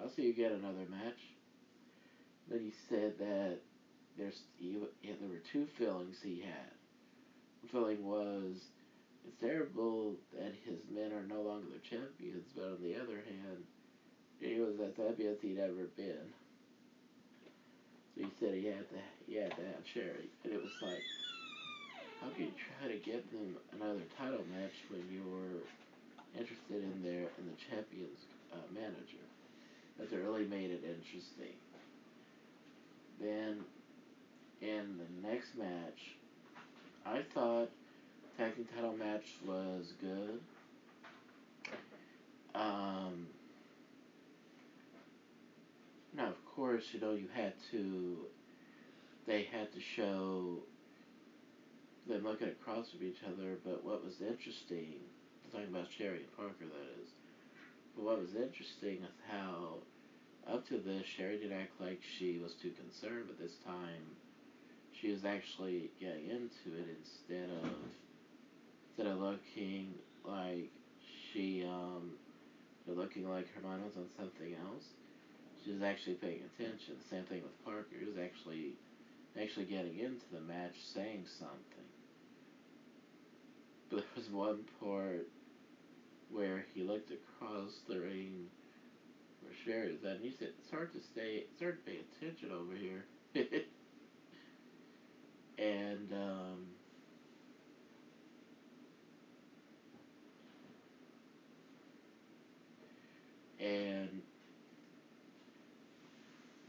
I'll see you get another match. Then he said that there's there were two feelings he had. One feeling was it's terrible that his men are no longer the champions, but on the other hand, he was as happy as he'd ever been. So he said he had to he had to have Sherri, and it was like how can you try to get them another title match when you're interested in their in the champion's uh, manager? That really made it interesting. Then in the next match, I thought tag team title match was good. Um, now, of course, you know you had to. They had to show them looking across from each other, but what was interesting, talking about Sherri and Parker, that is, but what was interesting is how, up to this, Sherri didn't act like she was too concerned, but this time, she was actually getting into it instead of, instead of looking like she, um, looking like her mind was on something else. She was actually paying attention. Same thing with Parker. He was actually actually getting into the match saying something. There was one part where he looked across the Sherri was at, and he said, "It's hard to stay, it's hard to pay attention over here." and um, and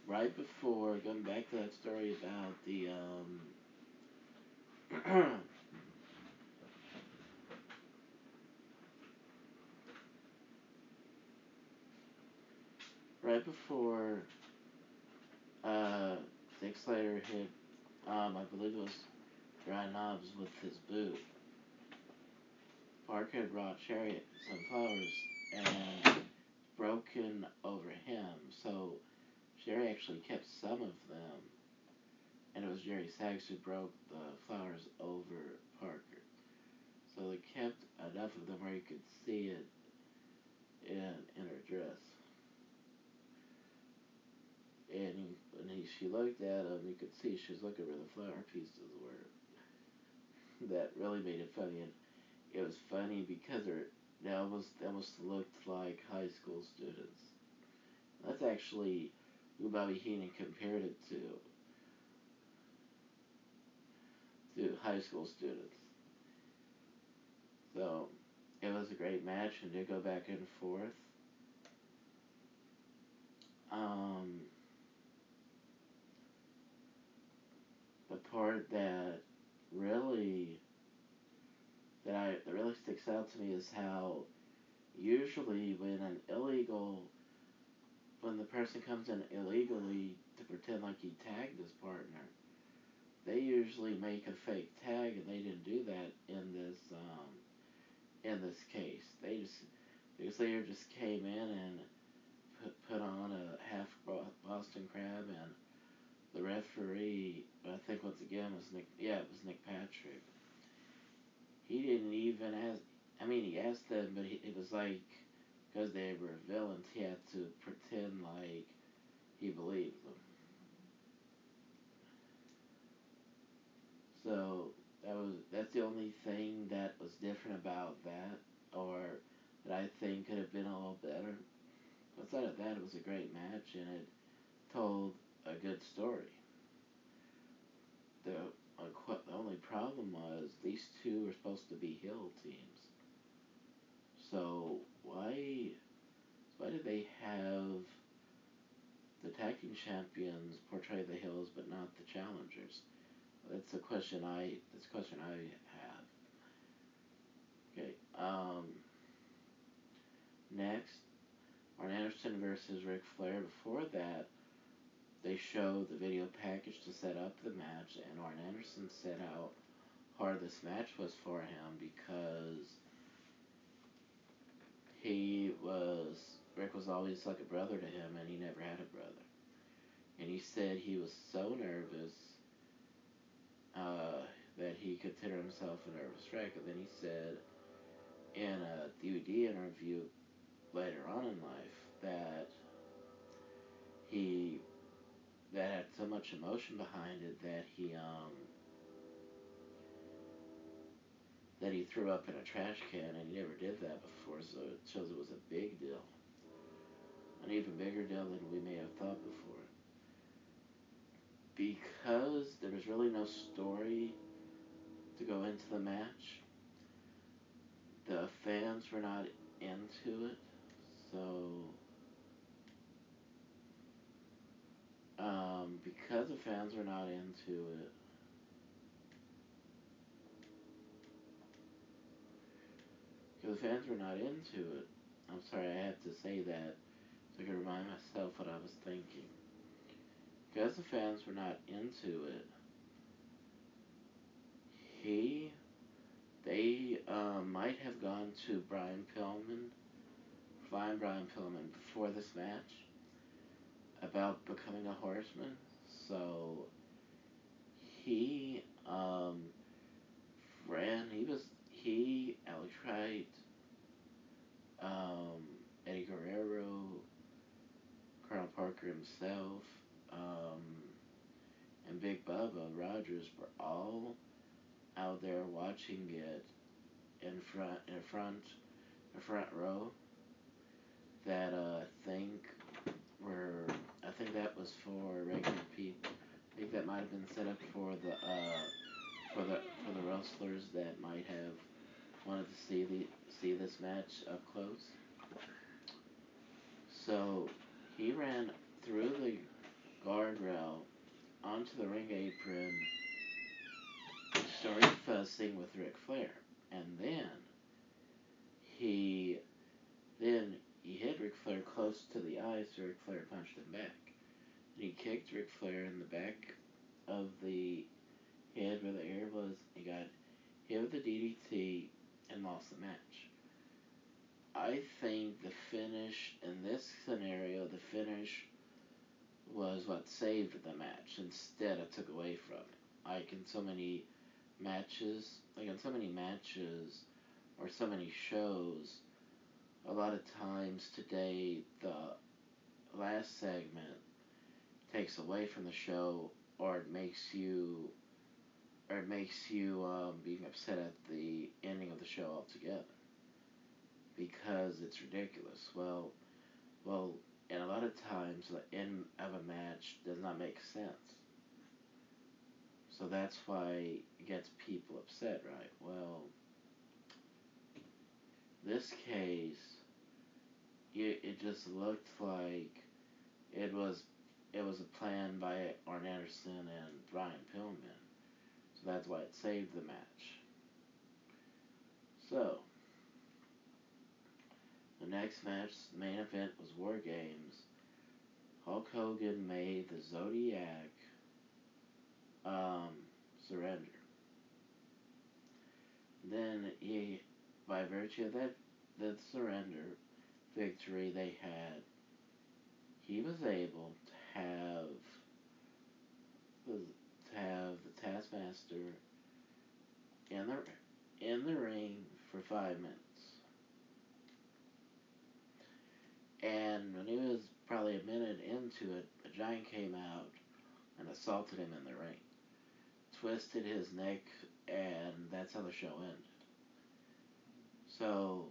right before going back to that story about the um, right before uh, Dick Slater hit, um, I believe it was Brian Knobbs with his boot. Parker had brought Sherri some flowers and broken over him, so Sherri actually kept some of them, and it was Jerry Sags who broke the flowers over Parker. So they kept enough of them where you could see it in in her dress. And he, when he, she looked at him, you could see she was looking where the flower pieces were. That really made it funny, and it was funny because her, they almost almost looked like high school students. That's actually who Bobby Heenan compared it to. To high school students. So it was a great match and did go back and forth. um, the part that really that I that really sticks out to me is how usually when an illegal when the person comes in illegally to pretend like he tagged his partner, they usually make a fake tag, and they didn't do that in this um, in this case. They just the Slater just came in and put put on a half Boston crab, and the referee, I think once again was Nick. Yeah, it was Nick Patrick. He didn't even ask. I mean, he asked them, but he, it was like because they were villains, he had to pretend like he believed them. So that was that's the only thing that was different about that, or that I think could have been a little better. Outside of that, it was a great match and it told a good story. The the only problem was these two were supposed to be hill teams. So why why did they have the team champions portray the hills but not the challengers? That's a question I that's a question I have. Okay. Um, next, Arn Anderson versus Ric Flair. Before that, they show the video package to set up the match, and Arn Anderson said how hard this match was for him because he was Ric was always like a brother to him, and he never had a brother. And he said he was so nervous uh, that he considered himself a nervous wreck. And then he said in a DVD interview later on in life that he that had so much emotion behind it that he um that he threw up in a trash can and he never did that before so it shows it was a big deal. An even bigger deal than we may have thought before. Because there was really no story to go into the match the fans were not into it so um, because the fans were not into it, because the fans were not into it, I'm sorry I had to say that so I could remind myself what I was thinking. Because the fans were not into it, he, they um, might have gone to Brian Pillman, find Brian Pillman before this match about becoming a horseman. So he um, ran. He was he Alex Wright, um, Eddie Guerrero, Colonel Parker himself, um, and Big Bubba Rogers were all out there watching it in front in front in front row that uh, think were I think that was for regular people. I think that might have been set up for the uh, for the for the wrestlers that might have wanted to see the see this match up close. So he ran through the guardrail onto the ring apron, started fussing with Ric Flair, and then he then he hit Ric Flair close to the eyes, so Ric Flair punched him back. And he kicked Ric Flair in the back of the head where the air was. He got hit with the DDT and lost the match. I think the finish in this scenario, the finish was what saved the match. Instead, it took away from it. Like in so many matches, like in so many matches or so many shows, a lot of times today the last segment takes away from the show or it makes you or it makes you um, being upset at the ending of the show altogether because it's ridiculous. Well, well, and a lot of times the end of a match does not make sense. So that's why it gets people upset, right? Well, this case, it, it just looked like it was it was a plan by Arn Anderson and Brian Pillman. So that's why it saved the match. So the next match, main event was War Games. Hulk Hogan made the Zodiac um, surrender. Then he, by virtue of that, that surrender victory they had, he was able to have to have the Taskmaster in the in the ring for five minutes. And when he was probably a minute into it, a giant came out and assaulted him in the ring, twisted his neck, and that's how the show ended. So,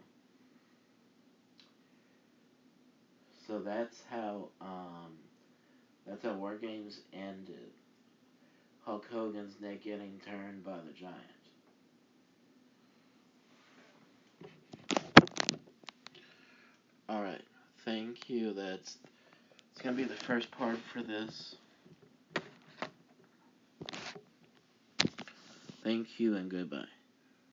so that's how um, that's how War Games ended. Hulk Hogan's neck getting turned by the Giant. All right, thank you. That's it's gonna be the first part for this. Thank you and goodbye.